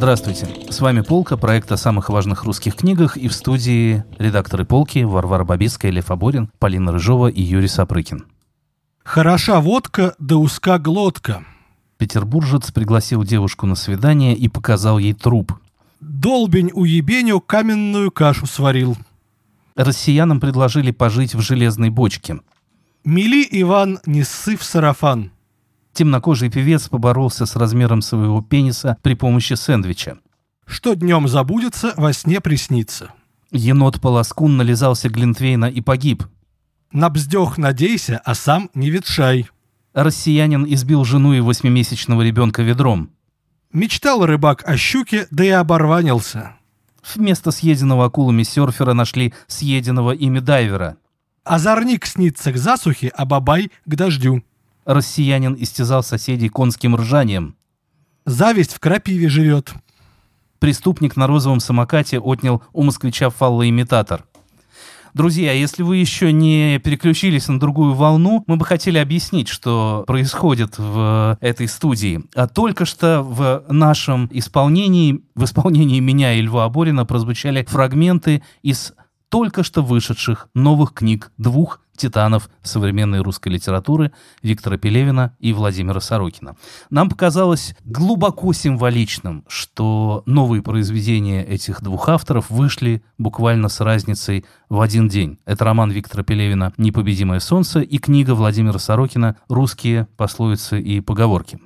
Здравствуйте, с вами Полка, проект о самых важных русских книгах и в студии редакторы Полки Варвара Бабицкая, Лев Аборин, Полина Рыжова и Юрий Сапрыкин. Хороша водка, да узка глотка. Петербуржец пригласил девушку на свидание и показал ей труп. Долбень у ебеню каменную кашу сварил. Россиянам предложили пожить в железной бочке. Мили Иван не ссы в сарафан. Темнокожий певец поборолся с размером своего пениса при помощи сэндвича. Что днем забудется, во сне приснится. Енот-полоскун нализался Глинтвейна и погиб. На бздех надейся, а сам не ветшай. Россиянин избил жену и восьмимесячного ребенка ведром. Мечтал рыбак о щуке, да и оборванился. Вместо съеденного акулами серфера нашли съеденного ими дайвера. Озорник снится к засухе, а бабай к дождю. Россиянин истязал соседей конским ржанием. Зависть в крапиве живет. Преступник на розовом самокате отнял у москвича фаллоимитатор. Друзья, если вы еще не переключились на другую волну, мы бы хотели объяснить, что происходит в этой студии. А только что в нашем исполнении, в исполнении меня и Льва Аборина прозвучали фрагменты из только что вышедших новых книг двух титанов современной русской литературы Виктора Пелевина и Владимира Сорокина. Нам показалось глубоко символичным, что новые произведения этих двух авторов вышли буквально с разницей в один день. Это роман Виктора Пелевина «Непобедимое солнце» и книга Владимира Сорокина «Русские пословицы и поговорки».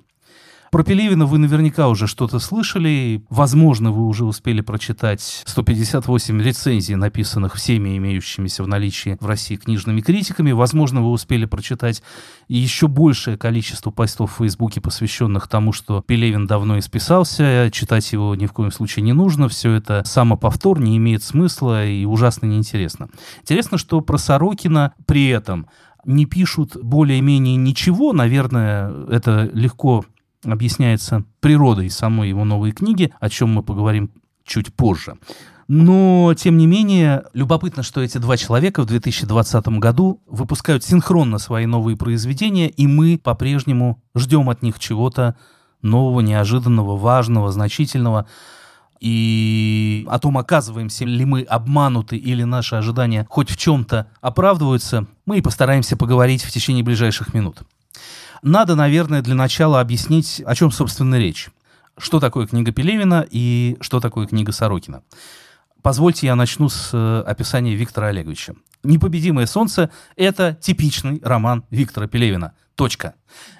Про Пелевина вы наверняка уже что-то слышали. Возможно, вы уже успели прочитать 158 рецензий, написанных всеми имеющимися в наличии в России книжными критиками. Возможно, вы успели прочитать еще большее количество постов в Фейсбуке, посвященных тому, что Пелевин давно исписался, читать его ни в коем случае не нужно. Все это самоповтор, не имеет смысла и ужасно неинтересно. Интересно, что про Сорокина при этом не пишут более-менее ничего, наверное, это легко объясняется природой самой его новой книги, о чем мы поговорим чуть позже. Но, тем не менее, любопытно, что эти два человека в 2020 году выпускают синхронно свои новые произведения, и мы по-прежнему ждем от них чего-то нового, неожиданного, важного, значительного. И о том, оказываемся ли мы обмануты или наши ожидания хоть в чем-то оправдываются, мы и постараемся поговорить в течение ближайших минут. Надо, наверное, для начала объяснить, о чем, собственно, речь. Что такое книга Пелевина и что такое книга Сорокина. Позвольте я начну с э, описания Виктора Олеговича. «Непобедимое солнце» — это типичный роман Виктора Пелевина. Точка.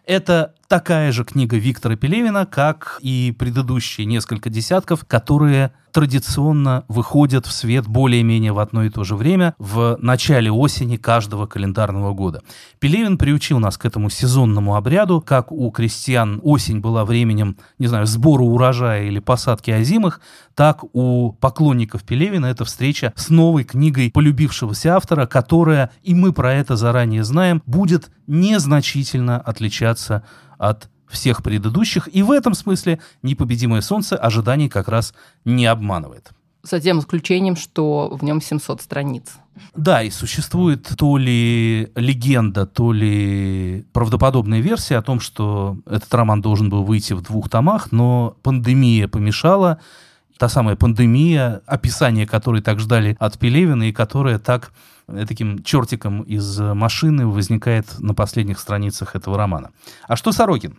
Это такая же книга Виктора Пелевина, как и предыдущие несколько десятков, которые традиционно выходят в свет более-менее в одно и то же время в начале осени каждого календарного года. Пелевин приучил нас к этому сезонному обряду, как у крестьян осень была временем, не знаю, сбора урожая или посадки озимых, так у поклонников Пелевина это встреча с новой книгой полюбившегося автора, которая, и мы про это заранее знаем, будет незначительно отличаться от всех предыдущих, и в этом смысле «Непобедимое солнце» ожиданий как раз не обманывает. За тем исключением, что в нем 700 страниц. Да, и существует то ли легенда, то ли правдоподобная версия о том, что этот роман должен был выйти в двух томах, но пандемия помешала. Та самая пандемия, описание которой так ждали от Пелевина и которая так таким чертиком из машины возникает на последних страницах этого романа. А что Сорокин?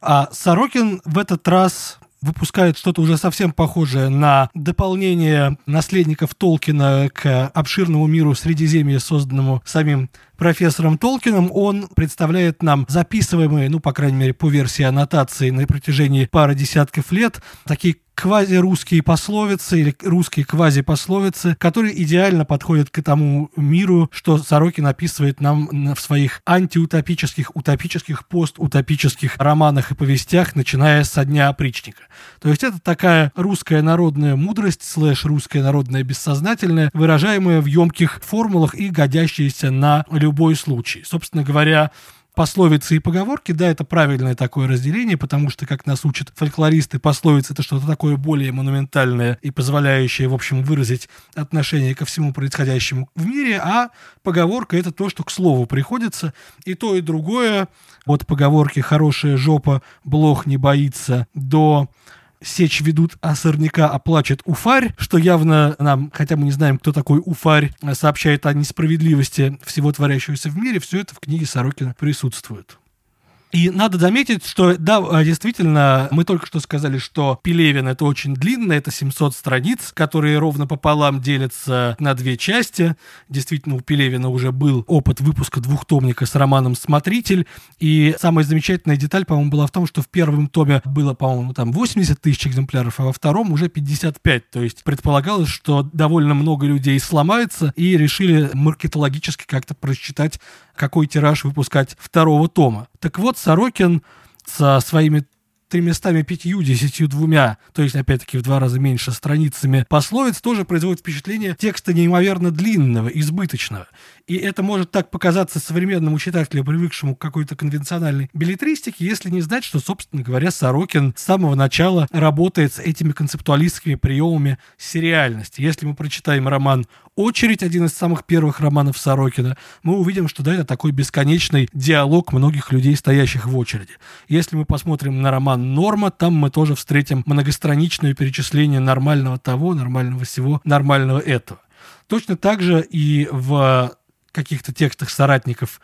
А Сорокин в этот раз выпускает что-то уже совсем похожее на дополнение наследников Толкина к обширному миру Средиземья, созданному самим профессором Толкином. Он представляет нам записываемые, ну, по крайней мере, по версии аннотации на протяжении пары десятков лет, такие квазирусские пословицы или русские квазипословицы, которые идеально подходят к тому миру, что Сорокин описывает нам в своих антиутопических, утопических, постутопических романах и повестях, начиная со дня опричника. То есть это такая русская народная мудрость, слэш русская народная бессознательная, выражаемая в емких формулах и годящаяся на любой случай. Собственно говоря, пословицы и поговорки, да, это правильное такое разделение, потому что, как нас учат фольклористы, пословицы — это что-то такое более монументальное и позволяющее, в общем, выразить отношение ко всему происходящему в мире, а поговорка — это то, что к слову приходится, и то, и другое, от поговорки «хорошая жопа, блох не боится» до сечь ведут, а сорняка оплачет уфарь, что явно нам, хотя мы не знаем, кто такой уфарь, сообщает о несправедливости всего творящегося в мире, все это в книге Сорокина присутствует. И надо заметить, что, да, а, действительно, мы только что сказали, что Пелевин — это очень длинно, это 700 страниц, которые ровно пополам делятся на две части. Действительно, у Пелевина уже был опыт выпуска двухтомника с романом «Смотритель», и самая замечательная деталь, по-моему, была в том, что в первом томе было, по-моему, там 80 тысяч экземпляров, а во втором уже 55. То есть предполагалось, что довольно много людей сломается, и решили маркетологически как-то просчитать какой тираж выпускать второго тома. Так вот, Сорокин со своими тремястами пятью, десятью двумя, то есть, опять-таки, в два раза меньше страницами пословиц, тоже производит впечатление текста неимоверно длинного, избыточного. И это может так показаться современному читателю, привыкшему к какой-то конвенциональной билетристике, если не знать, что, собственно говоря, Сорокин с самого начала работает с этими концептуалистскими приемами сериальности. Если мы прочитаем роман «Очередь», один из самых первых романов Сорокина, мы увидим, что да, это такой бесконечный диалог многих людей, стоящих в очереди. Если мы посмотрим на роман «Норма», там мы тоже встретим многостраничное перечисление нормального того, нормального всего, нормального этого. Точно так же и в каких-то текстах соратников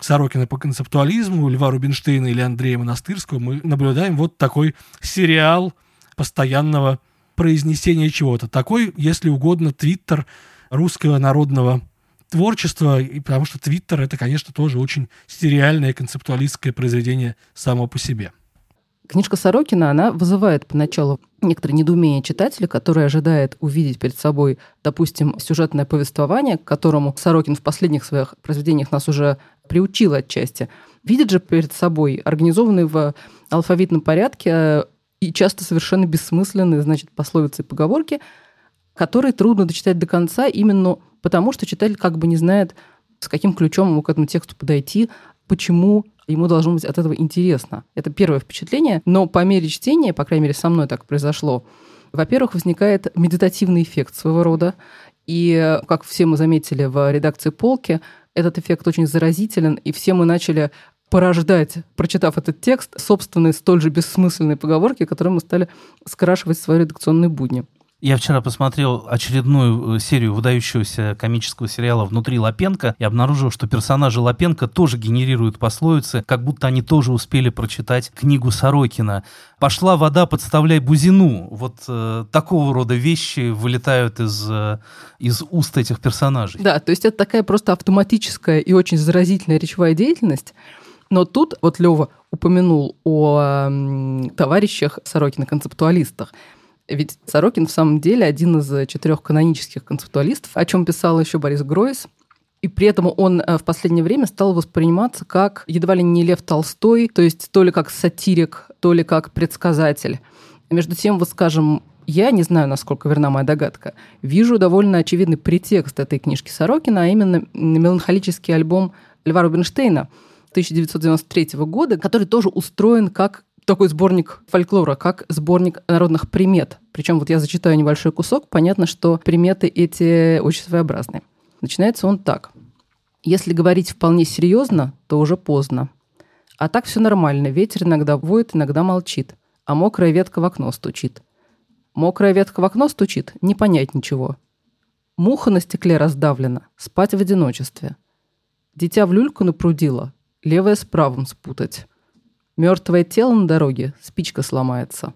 Сорокина по концептуализму, Льва Рубинштейна или Андрея Монастырского, мы наблюдаем вот такой сериал постоянного произнесения чего-то. Такой, если угодно, твиттер русского народного творчества, и потому что твиттер это, конечно, тоже очень сериальное концептуалистское произведение само по себе. Книжка Сорокина, она вызывает поначалу некоторое недоумение читателя, который ожидает увидеть перед собой, допустим, сюжетное повествование, к которому Сорокин в последних своих произведениях нас уже приучил отчасти. Видит же перед собой организованный в алфавитном порядке э, и часто совершенно бессмысленные, значит, пословицы и поговорки, которые трудно дочитать до конца именно потому, что читатель как бы не знает, с каким ключом ему к этому тексту подойти, почему ему должно быть от этого интересно. Это первое впечатление, но по мере чтения, по крайней мере, со мной так произошло, во-первых, возникает медитативный эффект своего рода, и, как все мы заметили в редакции «Полки», этот эффект очень заразителен, и все мы начали порождать, прочитав этот текст, собственные столь же бессмысленные поговорки, которые мы стали скрашивать в свои редакционные будни. Я вчера посмотрел очередную э, серию выдающегося комического сериала «Внутри Лапенко» и обнаружил, что персонажи Лапенко тоже генерируют пословицы, как будто они тоже успели прочитать книгу Сорокина. «Пошла вода, подставляй бузину». Вот э, такого рода вещи вылетают из, э, из уст этих персонажей. Да, то есть это такая просто автоматическая и очень заразительная речевая деятельность, но тут вот Лева упомянул о товарищах Сорокина-концептуалистах – ведь Сорокин в самом деле один из четырех канонических концептуалистов, о чем писал еще Борис Гройс. И при этом он э, в последнее время стал восприниматься как едва ли не Лев Толстой, то есть то ли как сатирик, то ли как предсказатель. Между тем, вот скажем, я не знаю, насколько верна моя догадка, вижу довольно очевидный претекст этой книжки Сорокина, а именно меланхолический альбом Льва Рубинштейна 1993 года, который тоже устроен как такой сборник фольклора, как сборник народных примет. Причем вот я зачитаю небольшой кусок, понятно, что приметы эти очень своеобразные. Начинается он так. Если говорить вполне серьезно, то уже поздно. А так все нормально. Ветер иногда воет, иногда молчит. А мокрая ветка в окно стучит. Мокрая ветка в окно стучит, не понять ничего. Муха на стекле раздавлена, спать в одиночестве. Дитя в люльку напрудило, левое с правым спутать. Мертвое тело на дороге, спичка сломается.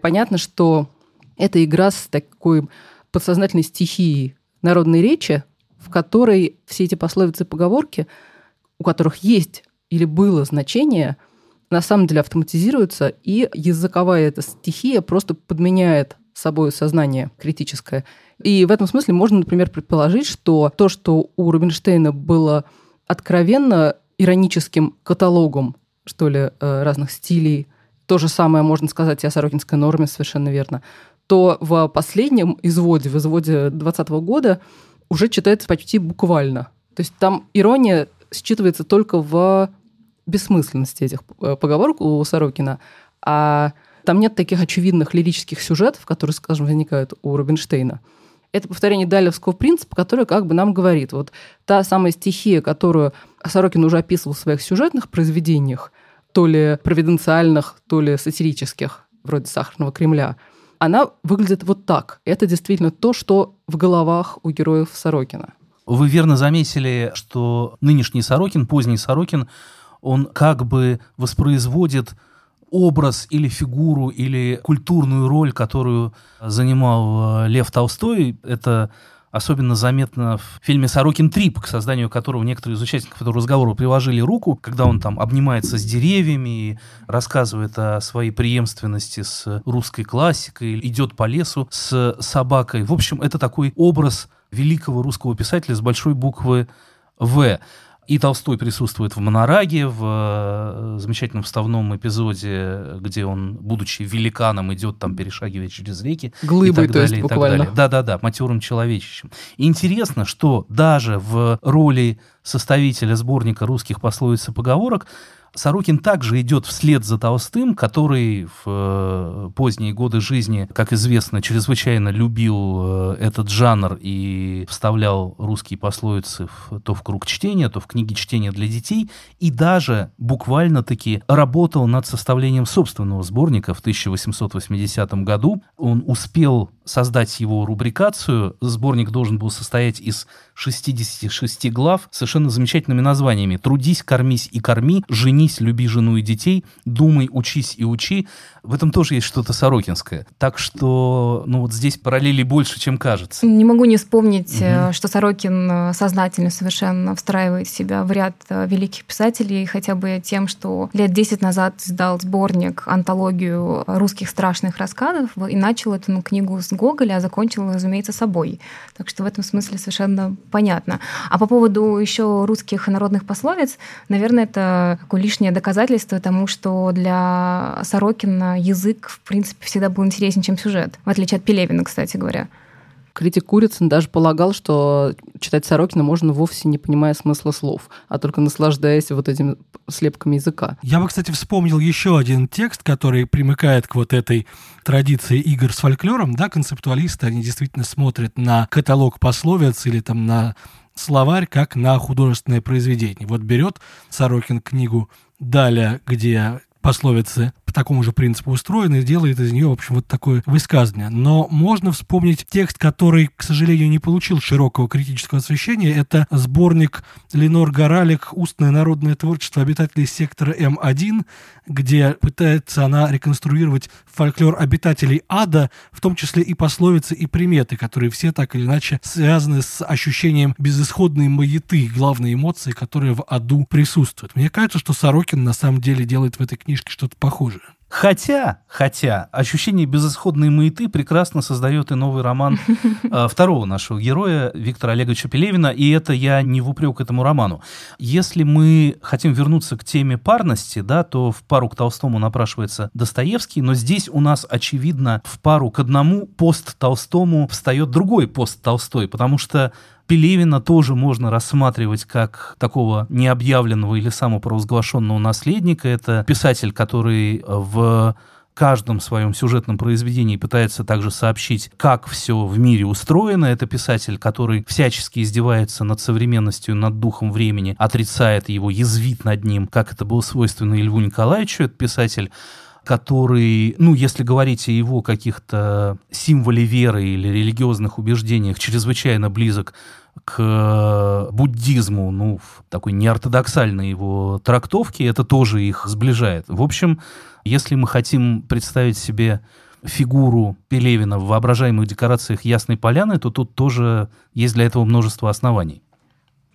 Понятно, что это игра с такой подсознательной стихией народной речи, в которой все эти пословицы и поговорки, у которых есть или было значение, на самом деле автоматизируются, и языковая эта стихия просто подменяет собой сознание критическое. И в этом смысле можно, например, предположить, что то, что у Рубинштейна было откровенно ироническим каталогом что ли, э, разных стилей. То же самое можно сказать и о сорокинской норме, совершенно верно. То в последнем изводе, в изводе 2020 года, уже читается почти буквально. То есть там ирония считывается только в бессмысленности этих э, поговорок у Сорокина, а там нет таких очевидных лирических сюжетов, которые, скажем, возникают у Рубинштейна. Это повторение Далевского принципа, который как бы нам говорит, вот та самая стихия, которую Сорокин уже описывал в своих сюжетных произведениях, то ли провиденциальных, то ли сатирических, вроде «Сахарного Кремля», она выглядит вот так. Это действительно то, что в головах у героев Сорокина. Вы верно заметили, что нынешний Сорокин, поздний Сорокин, он как бы воспроизводит образ или фигуру или культурную роль, которую занимал э, Лев Толстой. Это Особенно заметно в фильме «Сорокин трип», к созданию которого некоторые из участников этого разговора приложили руку, когда он там обнимается с деревьями и рассказывает о своей преемственности с русской классикой, идет по лесу с собакой. В общем, это такой образ великого русского писателя с большой буквы «В». И Толстой присутствует в «Монораге», в э, замечательном вставном эпизоде, где он, будучи великаном, идет там, перешагивая через реки. Глыбой, то есть буквально. Да-да-да, матерым человечищем. И интересно, что даже в роли составителя сборника русских пословиц и поговорок Сорокин также идет вслед за Толстым, который в э, поздние годы жизни, как известно, чрезвычайно любил э, этот жанр и вставлял русские пословицы в, то в круг чтения, то в книги чтения для детей, и даже буквально-таки работал над составлением собственного сборника в 1880 году. Он успел создать его рубрикацию. Сборник должен был состоять из 66 глав совершенно замечательными названиями. «Трудись, кормись и корми», «Женись, люби жену и детей», «Думай, учись и учи». В этом тоже есть что-то сорокинское. Так что, ну вот здесь параллели больше, чем кажется. Не могу не вспомнить, угу. что Сорокин э, сознательно совершенно встраивает себя в ряд э, великих писателей, хотя бы тем, что лет 10 назад издал сборник, антологию русских страшных рассказов и начал эту ну, книгу с Гоголя, а закончил, разумеется, собой. Так что в этом смысле совершенно понятно. А по поводу еще русских народных пословиц, наверное, это такое лишнее доказательство тому, что для Сорокина язык, в принципе, всегда был интереснее, чем сюжет, в отличие от Пелевина, кстати говоря. Критик Курицын даже полагал, что читать Сорокина можно вовсе не понимая смысла слов, а только наслаждаясь вот этими слепками языка. Я бы, кстати, вспомнил еще один текст, который примыкает к вот этой традиции игр с фольклором. Да, концептуалисты, они действительно смотрят на каталог пословиц или там на словарь как на художественное произведение. Вот берет Сорокин книгу «Даля», где пословицы по такому же принципу устроена и делает из нее, в общем, вот такое высказывание. Но можно вспомнить текст, который, к сожалению, не получил широкого критического освещения. Это сборник Ленор Горалик «Устное народное творчество обитателей сектора М1», где пытается она реконструировать фольклор обитателей ада, в том числе и пословицы, и приметы, которые все так или иначе связаны с ощущением безысходной маяты, главной эмоции, которая в аду присутствует. Мне кажется, что Сорокин на самом деле делает в этой книжке что-то похожее. Хотя, хотя, ощущение безысходной маяты прекрасно создает и новый роман э, второго нашего героя, Виктора Олеговича Пелевина, и это я не в упрек этому роману. Если мы хотим вернуться к теме парности, да, то в пару к Толстому напрашивается Достоевский, но здесь у нас, очевидно, в пару к одному пост Толстому встает другой пост Толстой, потому что Пелевина тоже можно рассматривать как такого необъявленного или самопровозглашенного наследника. Это писатель, который в каждом своем сюжетном произведении пытается также сообщить, как все в мире устроено. Это писатель, который всячески издевается над современностью, над духом времени, отрицает его, язвит над ним, как это было свойственно и Льву Николаевичу. Это писатель, который, ну, если говорить о его каких-то символе веры или религиозных убеждениях, чрезвычайно близок к буддизму, ну, в такой неортодоксальной его трактовке, это тоже их сближает. В общем, если мы хотим представить себе фигуру Пелевина в воображаемых декорациях Ясной Поляны, то тут тоже есть для этого множество оснований.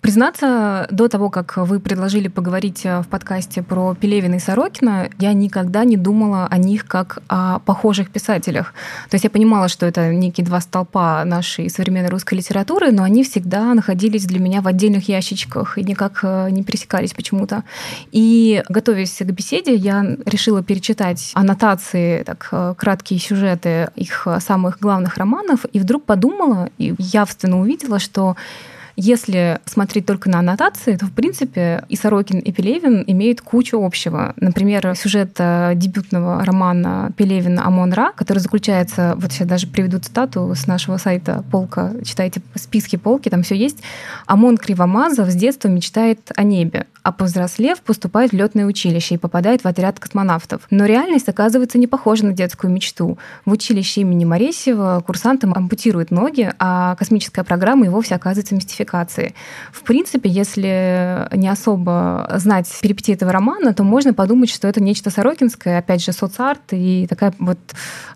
Признаться, до того, как вы предложили поговорить э, в подкасте про Пелевина и Сорокина, я никогда не думала о них как о похожих писателях. То есть я понимала, что это некие два столпа нашей современной русской литературы, но они всегда находились для меня в отдельных ящичках и никак э, не пересекались почему-то. И, готовясь к беседе, я решила перечитать аннотации, так, э, краткие сюжеты их самых главных романов, и вдруг подумала и явственно увидела, что Если смотреть только на аннотации, то, в принципе, и Сорокин, и Пелевин имеют кучу общего. Например, сюжет э, дебютного романа Пелевина «Амон-Ра», который заключается, вот сейчас даже приведу цитату с нашего сайта «Полка», читайте списки полки, там все есть. Амон Кривомазов с детства мечтает о небе, а повзрослев, поступает в летное училище и попадает в отряд космонавтов. Но реальность оказывается не похожа на детскую мечту. В училище имени Моресьева курсантам ампутируют ноги, а космическая программа и вовсе оказывается мистификацией. В принципе, если не особо знать перипетии этого романа, то можно подумать, что это нечто сорокинское, опять же, соцарт и такая вот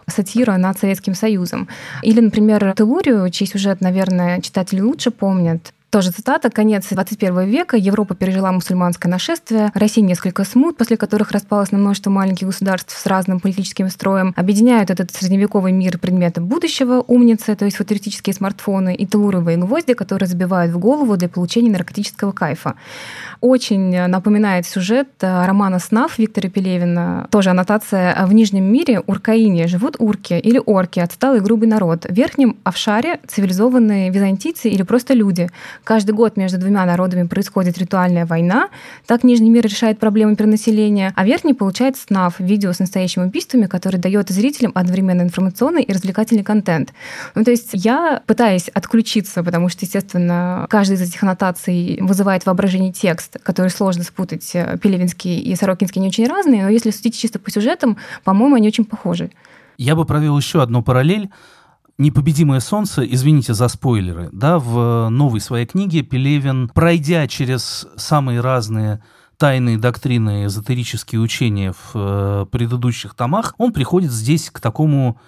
сатира над Советским Союзом. Или, например, Телурию, чей сюжет, наверное, читатели лучше помнят, тоже цитата. «Конец 21 века. Европа пережила мусульманское нашествие. Россия несколько смут, после которых распалась на множество маленьких государств с разным политическим строем. Объединяют этот средневековый мир предметы будущего, умницы, то есть футуристические смартфоны и телуровые гвозди, которые забивают в голову для получения наркотического кайфа. Очень напоминает сюжет э, романа «Снав» Виктора Пелевина. Тоже аннотация. В Нижнем мире Уркаине живут урки или орки, отсталый грубый народ. В Верхнем Авшаре цивилизованные византийцы или просто люди – Каждый год между двумя народами происходит ритуальная война. Так Нижний мир решает проблемы перенаселения, а Верхний получает СНАФ, видео с настоящими убийствами, который дает зрителям одновременно информационный и развлекательный контент. Ну, то есть я пытаюсь отключиться, потому что, естественно, каждый из этих аннотаций вызывает воображение текст, который сложно спутать. Пелевинский и Сорокинский не очень разные, но если судить чисто по сюжетам, по-моему, они очень похожи. Я бы провел еще одну параллель. «Непобедимое солнце», извините за спойлеры, да, в новой своей книге Пелевин, пройдя через самые разные тайные доктрины, эзотерические учения в э, предыдущих томах, он приходит здесь к такому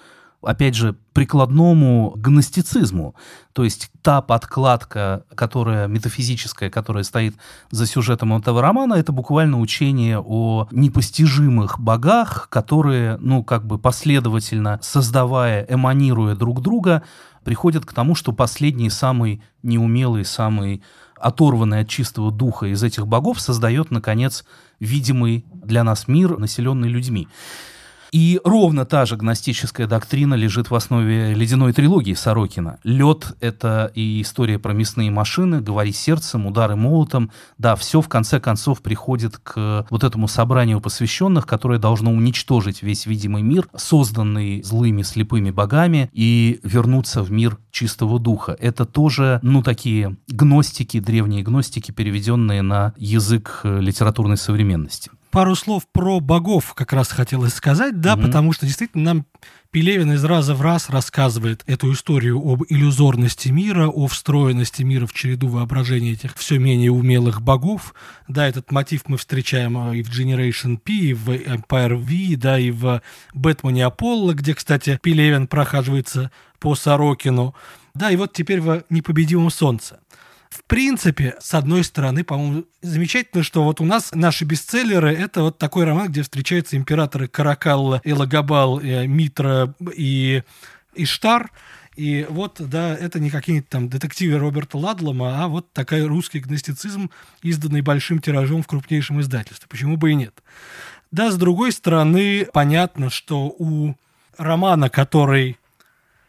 опять же, прикладному гностицизму. То есть та подкладка, которая метафизическая, которая стоит за сюжетом этого романа, это буквально учение о непостижимых богах, которые, ну, как бы последовательно создавая, эманируя друг друга, приходят к тому, что последний, самый неумелый, самый оторванный от чистого духа из этих богов создает, наконец, видимый для нас мир, населенный людьми. И ровно та же гностическая доктрина лежит в основе ледяной трилогии Сорокина. Лед — это и история про мясные машины, говори сердцем, удары молотом. Да, все в конце концов приходит к вот этому собранию посвященных, которое должно уничтожить весь видимый мир, созданный злыми слепыми богами, и вернуться в мир чистого духа. Это тоже, ну, такие гностики, древние гностики, переведенные на язык литературной современности пару слов про богов как раз хотелось сказать, да, mm потому что действительно нам Пелевин из раза в раз рассказывает эту историю об иллюзорности мира, о встроенности мира в череду воображения этих все менее умелых богов. Да, этот мотив мы встречаем а, и в Generation P, и в Empire V, да, и в Бэтмене Аполло, где, кстати, Пелевин прохаживается по Сорокину. Да, и вот теперь в «Непобедимом солнце». В принципе, с одной стороны, по-моему, замечательно, что вот у нас наши бестселлеры — это вот такой роман, где встречаются императоры Каракалла, Элагабал, э, Митра и Иштар, и вот, да, это не какие-нибудь там детективы Роберта Ладлома, а вот такой русский гностицизм, изданный большим тиражом в крупнейшем издательстве. Почему бы и нет? Да, с другой стороны, понятно, что у романа, который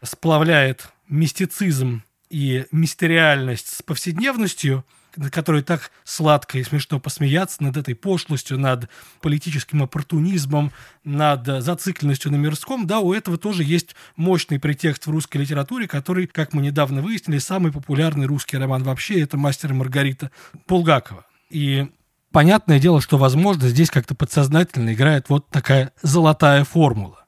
сплавляет мистицизм и мистериальность с повседневностью, над которой так сладко и смешно посмеяться, над этой пошлостью, над политическим оппортунизмом, над зацикленностью на мирском, да, у этого тоже есть мощный претекст в русской литературе, который, как мы недавно выяснили, самый популярный русский роман вообще, это «Мастер и Маргарита» Булгакова. И понятное дело, что, возможно, здесь как-то подсознательно играет вот такая золотая формула.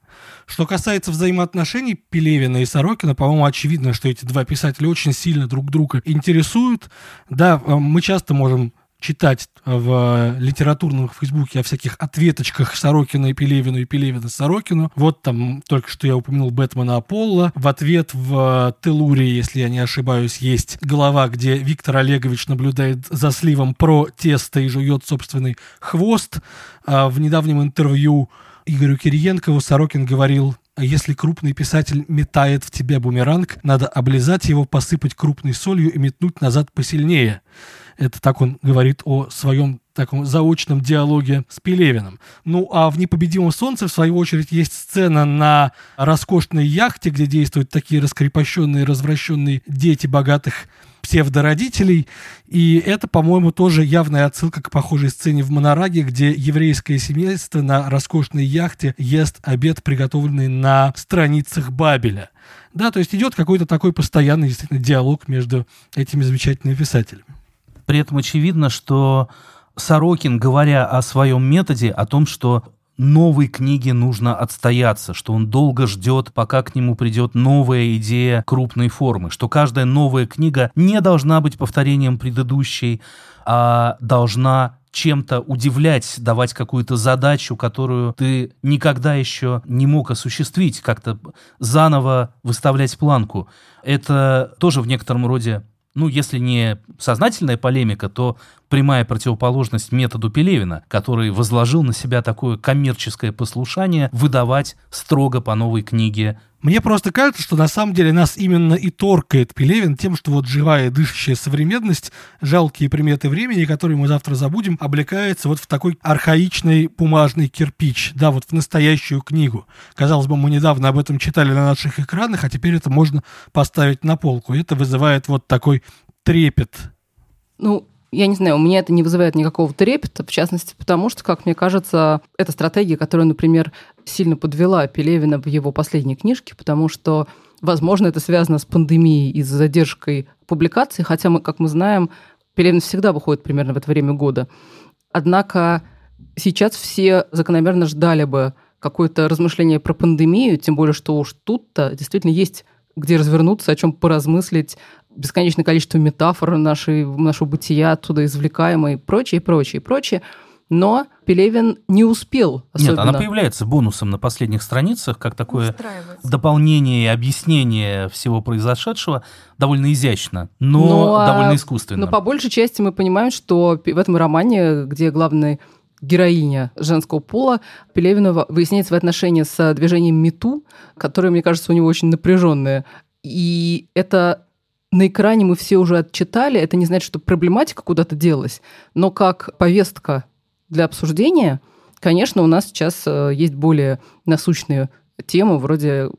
Что касается взаимоотношений Пелевина и Сорокина, по-моему, очевидно, что эти два писателя очень сильно друг друга интересуют. Да, э, мы часто можем читать в литературном фейсбуке о всяких ответочках Сорокина и Пелевину и Пелевина Сорокину. Вот там только что я упомянул Бэтмена Аполло. В ответ в Телуре, если я не ошибаюсь, есть глава, где Виктор Олегович наблюдает за сливом про тесто и жует собственный хвост. А в недавнем интервью Игорю Кириенкову Сорокин говорил, если крупный писатель метает в тебя бумеранг, надо облизать его, посыпать крупной солью и метнуть назад посильнее. Это так он говорит о своем таком заочном диалоге с Пелевиным. Ну а в «Непобедимом солнце», в свою очередь, есть сцена на роскошной яхте, где действуют такие раскрепощенные, развращенные дети богатых псевдородителей. И это, по-моему, тоже явная отсылка к похожей сцене в Монораге, где еврейское семейство на роскошной яхте ест обед, приготовленный на страницах Бабеля. Да, то есть идет какой-то такой постоянный действительно диалог между этими замечательными писателями. При этом очевидно, что Сорокин, говоря о своем методе, о том, что новой книге нужно отстояться, что он долго ждет, пока к нему придет новая идея крупной формы, что каждая новая книга не должна быть повторением предыдущей, а должна чем-то удивлять, давать какую-то задачу, которую ты никогда еще не мог осуществить, как-то заново выставлять планку. Это тоже в некотором роде ну, если не сознательная полемика, то прямая противоположность методу Пелевина, который возложил на себя такое коммерческое послушание выдавать строго по новой книге мне просто кажется, что на самом деле нас именно и торкает Пелевин тем, что вот живая дышащая современность, жалкие приметы времени, которые мы завтра забудем, облекается вот в такой архаичный бумажный кирпич, да, вот в настоящую книгу. Казалось бы, мы недавно об этом читали на наших экранах, а теперь это можно поставить на полку. И это вызывает вот такой трепет. Ну, я не знаю, у меня это не вызывает никакого трепета, в частности, потому что, как мне кажется, это стратегия, которая, например, сильно подвела Пелевина в его последней книжке, потому что, возможно, это связано с пандемией и с задержкой публикации, хотя, мы, как мы знаем, Пелевин всегда выходит примерно в это время года. Однако сейчас все закономерно ждали бы какое-то размышление про пандемию, тем более, что уж тут-то действительно есть где развернуться, о чем поразмыслить, бесконечное количество метафор нашей, нашего бытия оттуда извлекаемой и прочее, прочее, прочее. Но Пелевин не успел особенно. Нет, она появляется бонусом на последних страницах, как такое дополнение и объяснение всего произошедшего, довольно изящно, но, но довольно искусственно. Но по большей части мы понимаем, что в этом романе, где главный героиня женского пола, Пелевина выясняет свои отношения с движением МИТУ, которое, мне кажется, у него очень напряженное. И это на экране мы все уже отчитали, это не значит, что проблематика куда-то делась, но как повестка для обсуждения, конечно, у нас сейчас э, есть более насущные темы, вроде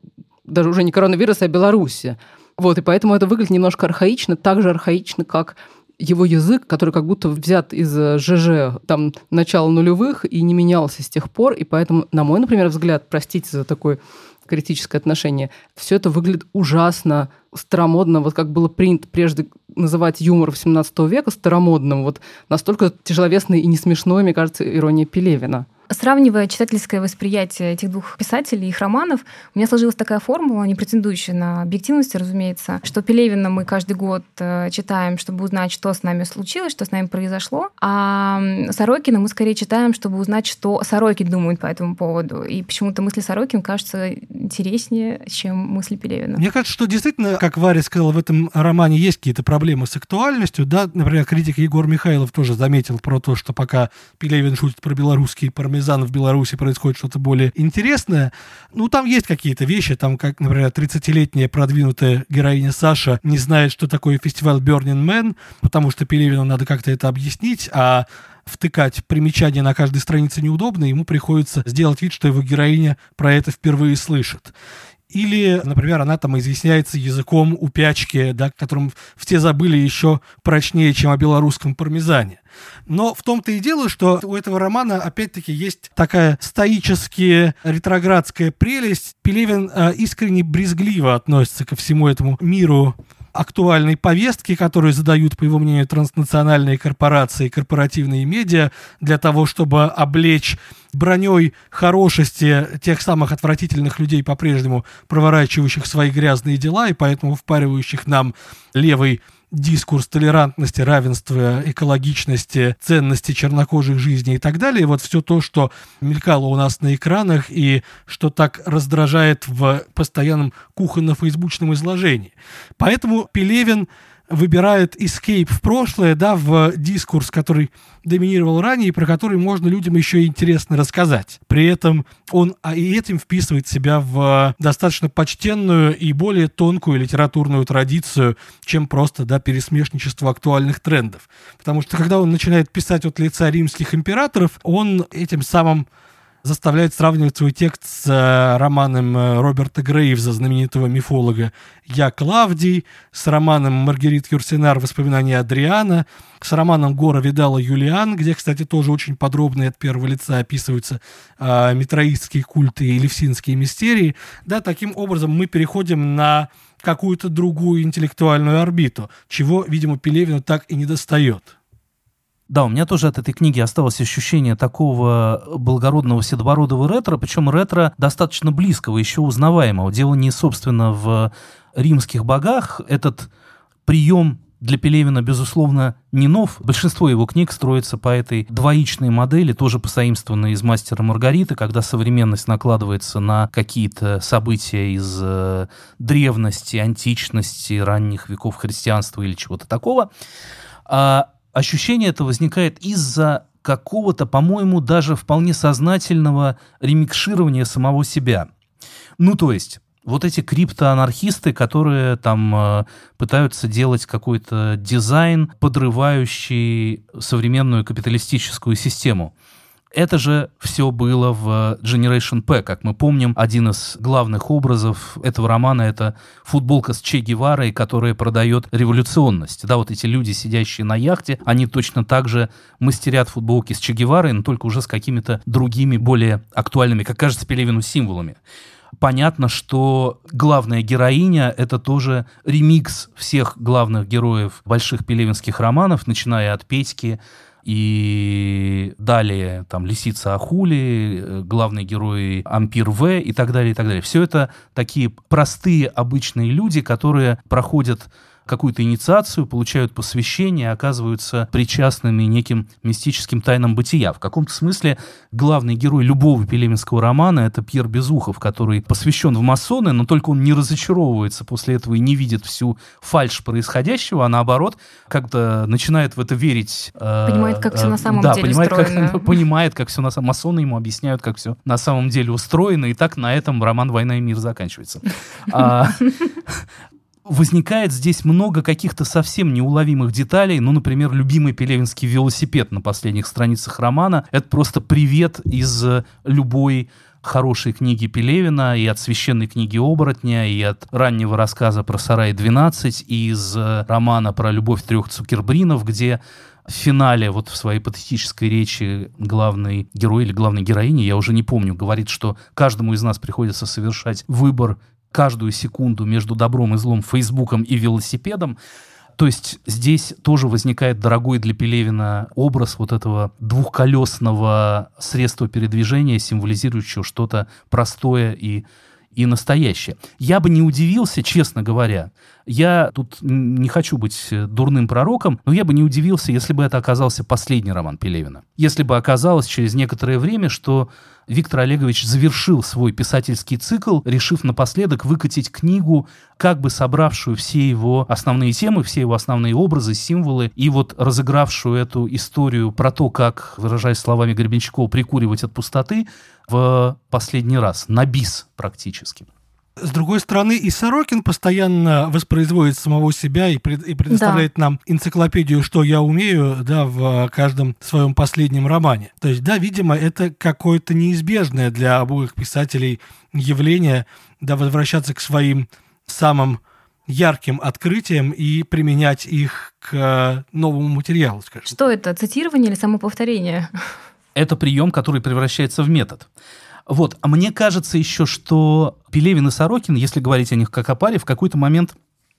даже уже не коронавируса, а Беларуси. Вот, и поэтому это выглядит немножко архаично, так же архаично, как его язык, который как будто взят из ЖЖ там начала нулевых и не менялся с тех пор, и поэтому, на мой, например, взгляд, простите за такой критическое отношение. Все это выглядит ужасно старомодно, вот как было принято прежде называть юмор 17 века старомодным, вот настолько тяжеловесной и не смешной, мне кажется, ирония Пелевина. Сравнивая читательское восприятие этих двух писателей, их романов, у меня сложилась такая формула, не претендующая на объективность, разумеется, что Пелевина мы каждый год э, читаем, чтобы узнать, что с нами случилось, что с нами произошло, а Сорокина мы скорее читаем, чтобы узнать, что Сорокин думает по этому поводу. И почему-то мысли Сорокин кажутся интереснее, чем мысли Пелевина. Мне кажется, что действительно, как Варя сказала, в этом романе есть какие-то проблемы с актуальностью. Да, например, критик Егор Михайлов тоже заметил про то, что пока Пелевин шутит про белорусский парламент, пармезан в Беларуси происходит что-то более интересное. Ну, там есть какие-то вещи, там, как, например, 30-летняя продвинутая героиня Саша не знает, что такое фестиваль Burning Man, потому что Пелевину надо как-то это объяснить, а втыкать примечания на каждой странице неудобно, ему приходится сделать вид, что его героиня про это впервые слышит. Или, например, она там изъясняется языком упячки, да, которым все забыли еще прочнее, чем о белорусском пармезане. Но в том-то и дело, что у этого романа, опять-таки, есть такая стоическая ретроградская прелесть. Пелевин э, искренне брезгливо относится ко всему этому миру актуальной повестки, которые задают, по его мнению, транснациональные корпорации, корпоративные медиа, для того, чтобы облечь броней хорошести тех самых отвратительных людей, по-прежнему проворачивающих свои грязные дела и поэтому впаривающих нам левый дискурс толерантности, равенства, экологичности, ценности чернокожих жизней и так далее. Вот все то, что мелькало у нас на экранах и что так раздражает в постоянном кухонно-фейсбучном изложении. Поэтому Пелевин выбирает escape в прошлое, да, в дискурс, который доминировал ранее, и про который можно людям еще интересно рассказать. При этом он а и этим вписывает себя в достаточно почтенную и более тонкую литературную традицию, чем просто, да, пересмешничество актуальных трендов. Потому что когда он начинает писать от лица римских императоров, он этим самым заставляет сравнивать свой текст с э, романом э, Роберта Грейвза, знаменитого мифолога «Я Клавдий», с романом Маргарит Юрсенар «Воспоминания Адриана», с романом Гора Видала «Юлиан», где, кстати, тоже очень подробно и от первого лица описываются э, митроистские культы и левсинские мистерии. Да, таким образом мы переходим на какую-то другую интеллектуальную орбиту, чего, видимо, Пелевину так и не достает. Да, у меня тоже от этой книги осталось ощущение такого благородного седобородого ретро, причем ретро достаточно близкого, еще узнаваемого. Дело не, собственно, в римских богах. Этот прием для Пелевина, безусловно, не нов. Большинство его книг строится по этой двоичной модели, тоже позаимствованной из «Мастера Маргариты», когда современность накладывается на какие-то события из э, древности, античности, ранних веков христианства или чего-то такого. А ощущение это возникает из-за какого-то, по-моему, даже вполне сознательного ремикширования самого себя. Ну, то есть, вот эти криптоанархисты, которые там э, пытаются делать какой-то дизайн, подрывающий современную капиталистическую систему. Это же все было в Generation P. Как мы помним, один из главных образов этого романа — это футболка с Че Геварой, которая продает революционность. Да, вот эти люди, сидящие на яхте, они точно так же мастерят футболки с Че Геварой, но только уже с какими-то другими, более актуальными, как кажется Пелевину, символами понятно, что главная героиня — это тоже ремикс всех главных героев больших пелевинских романов, начиная от Петьки и далее там Лисица Ахули, э, главный герой Ампир В и так далее, и так далее. Все это такие простые обычные люди, которые проходят какую-то инициацию, получают посвящение, оказываются причастными неким мистическим тайнам бытия. В каком-то смысле главный герой любого пелеменского романа — это Пьер Безухов, который посвящен в масоны, но только он не разочаровывается после этого и не видит всю фальшь происходящего, а наоборот как-то начинает в это верить. Э, понимает, как все на самом да, деле понимает, устроено. Как, понимает, как все на самом... Масоны ему объясняют, как все на самом деле устроено, и так на этом роман «Война и мир» заканчивается. Возникает здесь много каких-то совсем неуловимых деталей. Ну, например, любимый пелевинский велосипед на последних страницах романа. Это просто привет из любой хорошей книги Пелевина, и от священной книги «Оборотня», и от раннего рассказа про «Сарай-12», и из романа про любовь трех цукербринов, где в финале, вот в своей патетической речи, главный герой или главной героиня, я уже не помню, говорит, что каждому из нас приходится совершать выбор каждую секунду между добром и злом, Фейсбуком и велосипедом. То есть здесь тоже возникает дорогой для Пелевина образ вот этого двухколесного средства передвижения, символизирующего что-то простое и и настоящее. Я бы не удивился, честно говоря. Я тут не хочу быть дурным пророком, но я бы не удивился, если бы это оказался последний роман Пелевина. Если бы оказалось через некоторое время, что Виктор Олегович завершил свой писательский цикл, решив напоследок выкатить книгу, как бы собравшую все его основные темы, все его основные образы, символы, и вот разыгравшую эту историю про то, как, выражаясь словами Гребенщикова, прикуривать от пустоты в последний раз, на бис практически. С другой стороны, и Сорокин постоянно воспроизводит самого себя и, пред, и предоставляет да. нам энциклопедию «Что я умею» да, в каждом своем последнем романе. То есть, да, видимо, это какое-то неизбежное для обоих писателей явление, да, возвращаться к своим самым ярким открытиям и применять их к новому материалу, скажем. Что это, цитирование или самоповторение? Это прием, который превращается в метод. Вот, а мне кажется еще, что Пелевин и Сорокин, если говорить о них как о паре, в какой-то момент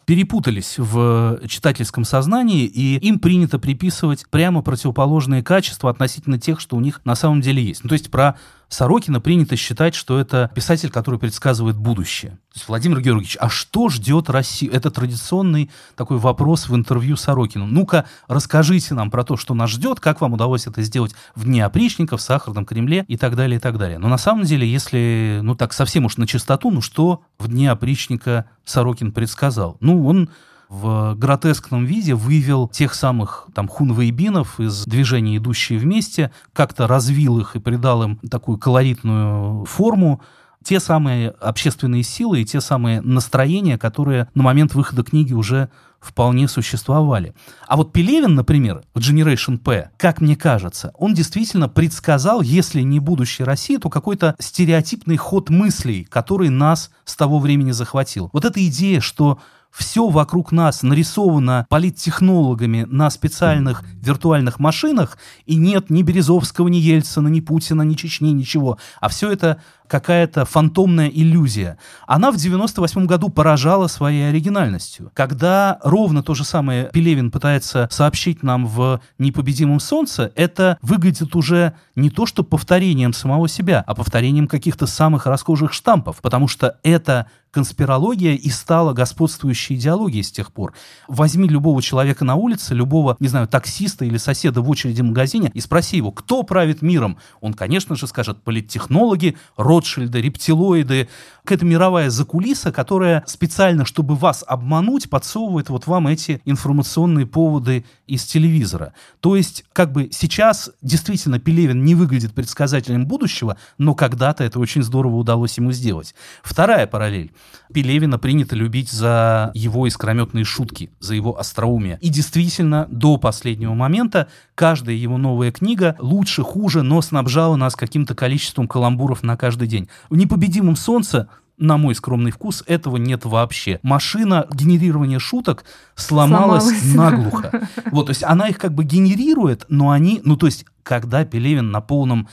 перепутались в читательском сознании, и им принято приписывать прямо противоположные качества относительно тех, что у них на самом деле есть. Ну, то есть про Сорокина принято считать, что это писатель, который предсказывает будущее. То есть Владимир Георгиевич, а что ждет Россию? Это традиционный такой вопрос в интервью Сорокину. Ну-ка, расскажите нам про то, что нас ждет, как вам удалось это сделать в Дне опричников, в Сахарном Кремле и так далее, и так далее. Но на самом деле, если, ну так совсем уж на чистоту, ну что в Дне опричника Сорокин предсказал? Ну, он в гротескном виде вывел тех самых там хунвейбинов из движения «Идущие вместе», как-то развил их и придал им такую колоритную форму, те самые общественные силы и те самые настроения, которые на момент выхода книги уже вполне существовали. А вот Пелевин, например, в Generation P, как мне кажется, он действительно предсказал, если не будущее России, то какой-то стереотипный ход мыслей, который нас с того времени захватил. Вот эта идея, что все вокруг нас нарисовано политтехнологами на специальных виртуальных машинах, и нет ни Березовского, ни Ельцина, ни Путина, ни Чечни, ничего. А все это какая-то фантомная иллюзия. Она в 98 году поражала своей оригинальностью. Когда ровно то же самое Пелевин пытается сообщить нам в «Непобедимом солнце», это выглядит уже не то что повторением самого себя, а повторением каких-то самых расхожих штампов, потому что это конспирология и стала господствующей идеологией с тех пор. Возьми любого человека на улице, любого, не знаю, таксиста или соседа в очереди в магазине и спроси его, кто правит миром. Он, конечно же, скажет политтехнологи, Ротшильды, рептилоиды. Это мировая закулиса, которая специально, чтобы вас обмануть, подсовывает вот вам эти информационные поводы из телевизора. То есть, как бы сейчас действительно Пелевин не выглядит предсказателем будущего, но когда-то это очень здорово удалось ему сделать. Вторая параллель. Пелевина принято любить за его искрометные шутки, за его остроумие. И действительно, до последнего момента каждая его новая книга лучше, хуже, но снабжала нас каким-то количеством каламбуров на каждый день. В «Непобедимом солнце» на мой скромный вкус, этого нет вообще. Машина генерирования шуток сломалась, сломалась. наглухо. Вот, то есть она их как бы генерирует, но они, ну то есть, когда Пелевин на полном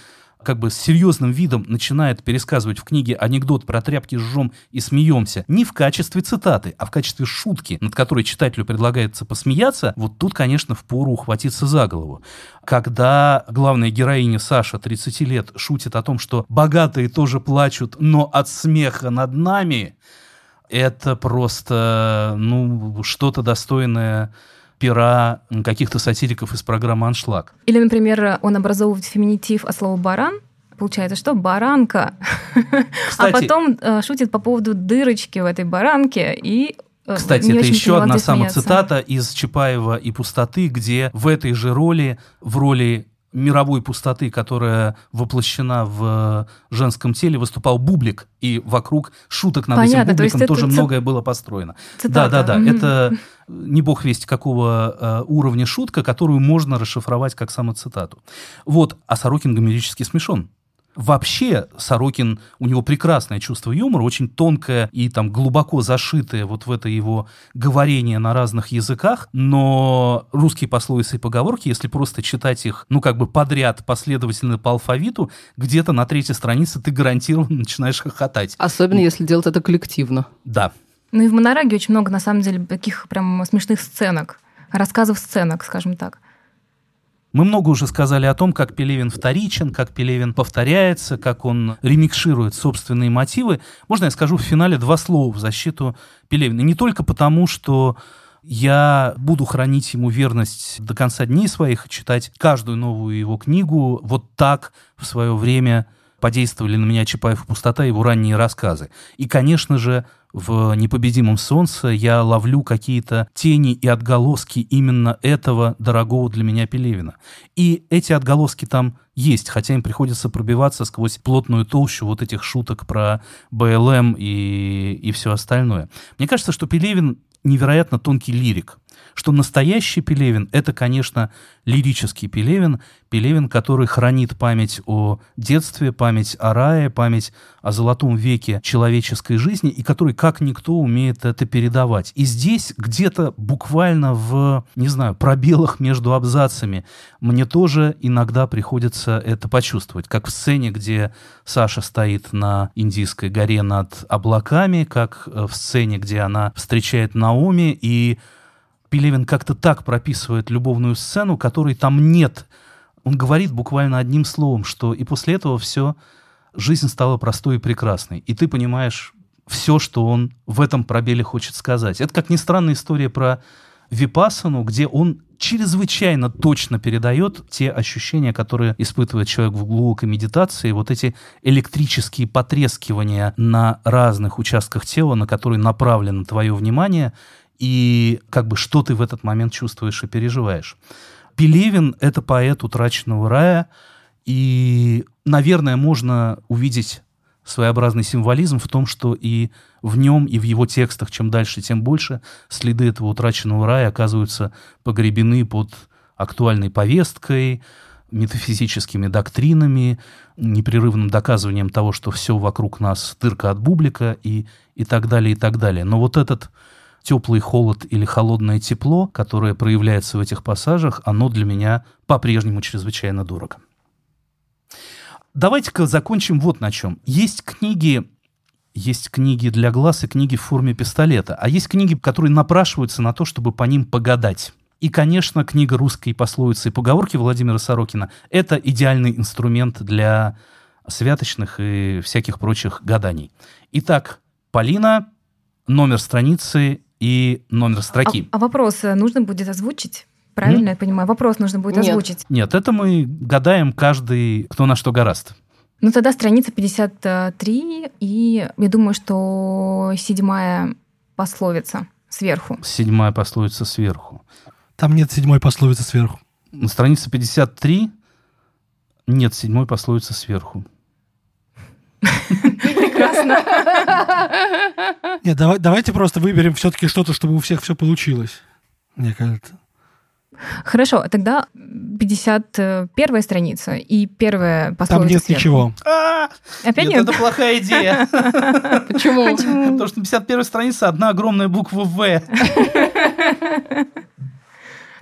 как бы с серьезным видом начинает пересказывать в книге анекдот про тряпки жжем и смеемся, не в качестве цитаты, а в качестве шутки, над которой читателю предлагается посмеяться, вот тут, конечно, впору ухватиться за голову. Когда главная героиня Саша, 30 лет, шутит о том, что богатые тоже плачут, но от смеха над нами, это просто, ну, что-то достойное пера каких-то сатириков из программы «Аншлаг». Или, например, он образовывает феминитив от слова «баран», Получается, что баранка. Кстати, а потом э, шутит по поводу дырочки в этой баранке и э, кстати, это еще одна самоцитата из Чапаева и «Пустоты», где в этой же роли, в роли мировой пустоты, которая воплощена в женском теле, выступал Бублик, и вокруг шуток над Понятно, этим Бубликом тоже ци... многое было построено. Да, да, да. Mm-hmm. Это не бог весть какого э, уровня шутка, которую можно расшифровать как самоцитату. Вот, а Сорокин гомерически смешон. Вообще Сорокин, у него прекрасное чувство юмора, очень тонкое и там глубоко зашитое вот в это его говорение на разных языках, но русские пословицы и поговорки, если просто читать их, ну как бы подряд, последовательно по алфавиту, где-то на третьей странице ты гарантированно начинаешь хохотать. Особенно если делать это коллективно. Да. Ну и в монораге очень много, на самом деле, таких прям смешных сценок, рассказов сценок, скажем так. Мы много уже сказали о том, как Пелевин вторичен, как Пелевин повторяется, как он ремикширует собственные мотивы. Можно я скажу в финале два слова в защиту Пелевина? Не только потому, что я буду хранить ему верность до конца дней своих, читать каждую новую его книгу. Вот так в свое время подействовали на меня Чапаев и пустота, его ранние рассказы. И, конечно же, в «Непобедимом солнце» я ловлю какие-то тени и отголоски именно этого дорогого для меня Пелевина. И эти отголоски там есть, хотя им приходится пробиваться сквозь плотную толщу вот этих шуток про БЛМ и, и все остальное. Мне кажется, что Пелевин невероятно тонкий лирик что настоящий Пелевин — это, конечно, лирический Пелевин, Пелевин, который хранит память о детстве, память о рае, память о золотом веке человеческой жизни, и который, как никто, умеет это передавать. И здесь где-то буквально в, не знаю, пробелах между абзацами мне тоже иногда приходится это почувствовать, как в сцене, где Саша стоит на Индийской горе над облаками, как в сцене, где она встречает Наоми, и Пелевин как-то так прописывает любовную сцену, которой там нет. Он говорит буквально одним словом, что и после этого все, жизнь стала простой и прекрасной. И ты понимаешь все, что он в этом пробеле хочет сказать. Это, как ни странно, история про Випасану, где он чрезвычайно точно передает те ощущения, которые испытывает человек в глубокой медитации, вот эти электрические потрескивания на разных участках тела, на которые направлено твое внимание, и как бы что ты в этот момент чувствуешь и переживаешь. Пелевин — это поэт утраченного рая, и, наверное, можно увидеть своеобразный символизм в том, что и в нем, и в его текстах, чем дальше, тем больше, следы этого утраченного рая оказываются погребены под актуальной повесткой, метафизическими доктринами, непрерывным доказыванием того, что все вокруг нас дырка от бублика и, и так далее, и так далее. Но вот этот теплый холод или холодное тепло, которое проявляется в этих пассажах, оно для меня по-прежнему чрезвычайно дорого. Давайте-ка закончим вот на чем. Есть книги, есть книги для глаз и книги в форме пистолета, а есть книги, которые напрашиваются на то, чтобы по ним погадать. И, конечно, книга русской пословицы и поговорки Владимира Сорокина – это идеальный инструмент для святочных и всяких прочих гаданий. Итак, Полина, номер страницы и номер строки. А, а вопрос нужно будет озвучить? Правильно mm? я понимаю? Вопрос нужно будет Нет. озвучить. Нет, это мы гадаем каждый, кто на что гораст. Ну тогда страница 53, и я думаю, что седьмая пословица сверху. Седьмая пословица сверху. Там нет седьмой пословицы сверху. На странице 53 нет седьмой пословицы сверху. Прекрасно. Нет, давай, давайте просто выберем все-таки что-то, чтобы у всех все получилось. Мне кажется. Хорошо, тогда 51 страница и первая пословица Там нет сверху. ничего. А, Опять нет, нет? это плохая идея. Почему? Потому что на 51 странице одна огромная буква «В».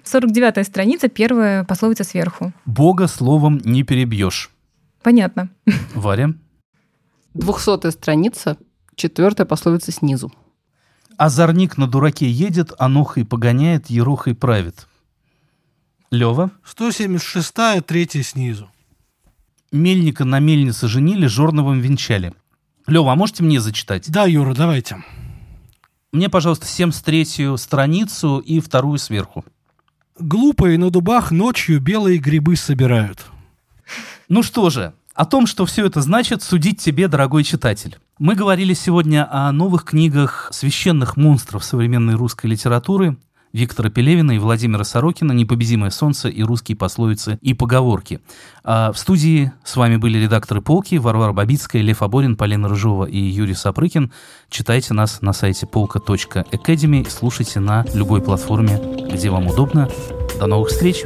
49 страница, первая пословица сверху. Бога словом не перебьешь. Понятно. Варя. Двухсотая страница, четвертая пословица снизу. Озорник на дураке едет, анохой погоняет, ерохой правит. Лева. 176-я, третья снизу. Мельника на мельнице женили, жорновым венчали. Лева, а можете мне зачитать? Да, Юра, давайте. Мне, пожалуйста, 73-ю страницу и вторую сверху. Глупые на дубах ночью белые грибы собирают. Ну что же, о том, что все это значит, судить тебе, дорогой читатель. Мы говорили сегодня о новых книгах священных монстров современной русской литературы Виктора Пелевина и Владимира Сорокина «Непобедимое солнце» и «Русские пословицы и поговорки». А в студии с вами были редакторы «Полки» Варвара Бабицкая, Лев Аборин, Полина Рыжова и Юрий Сапрыкин. Читайте нас на сайте полка.academy, слушайте на любой платформе, где вам удобно. До новых встреч!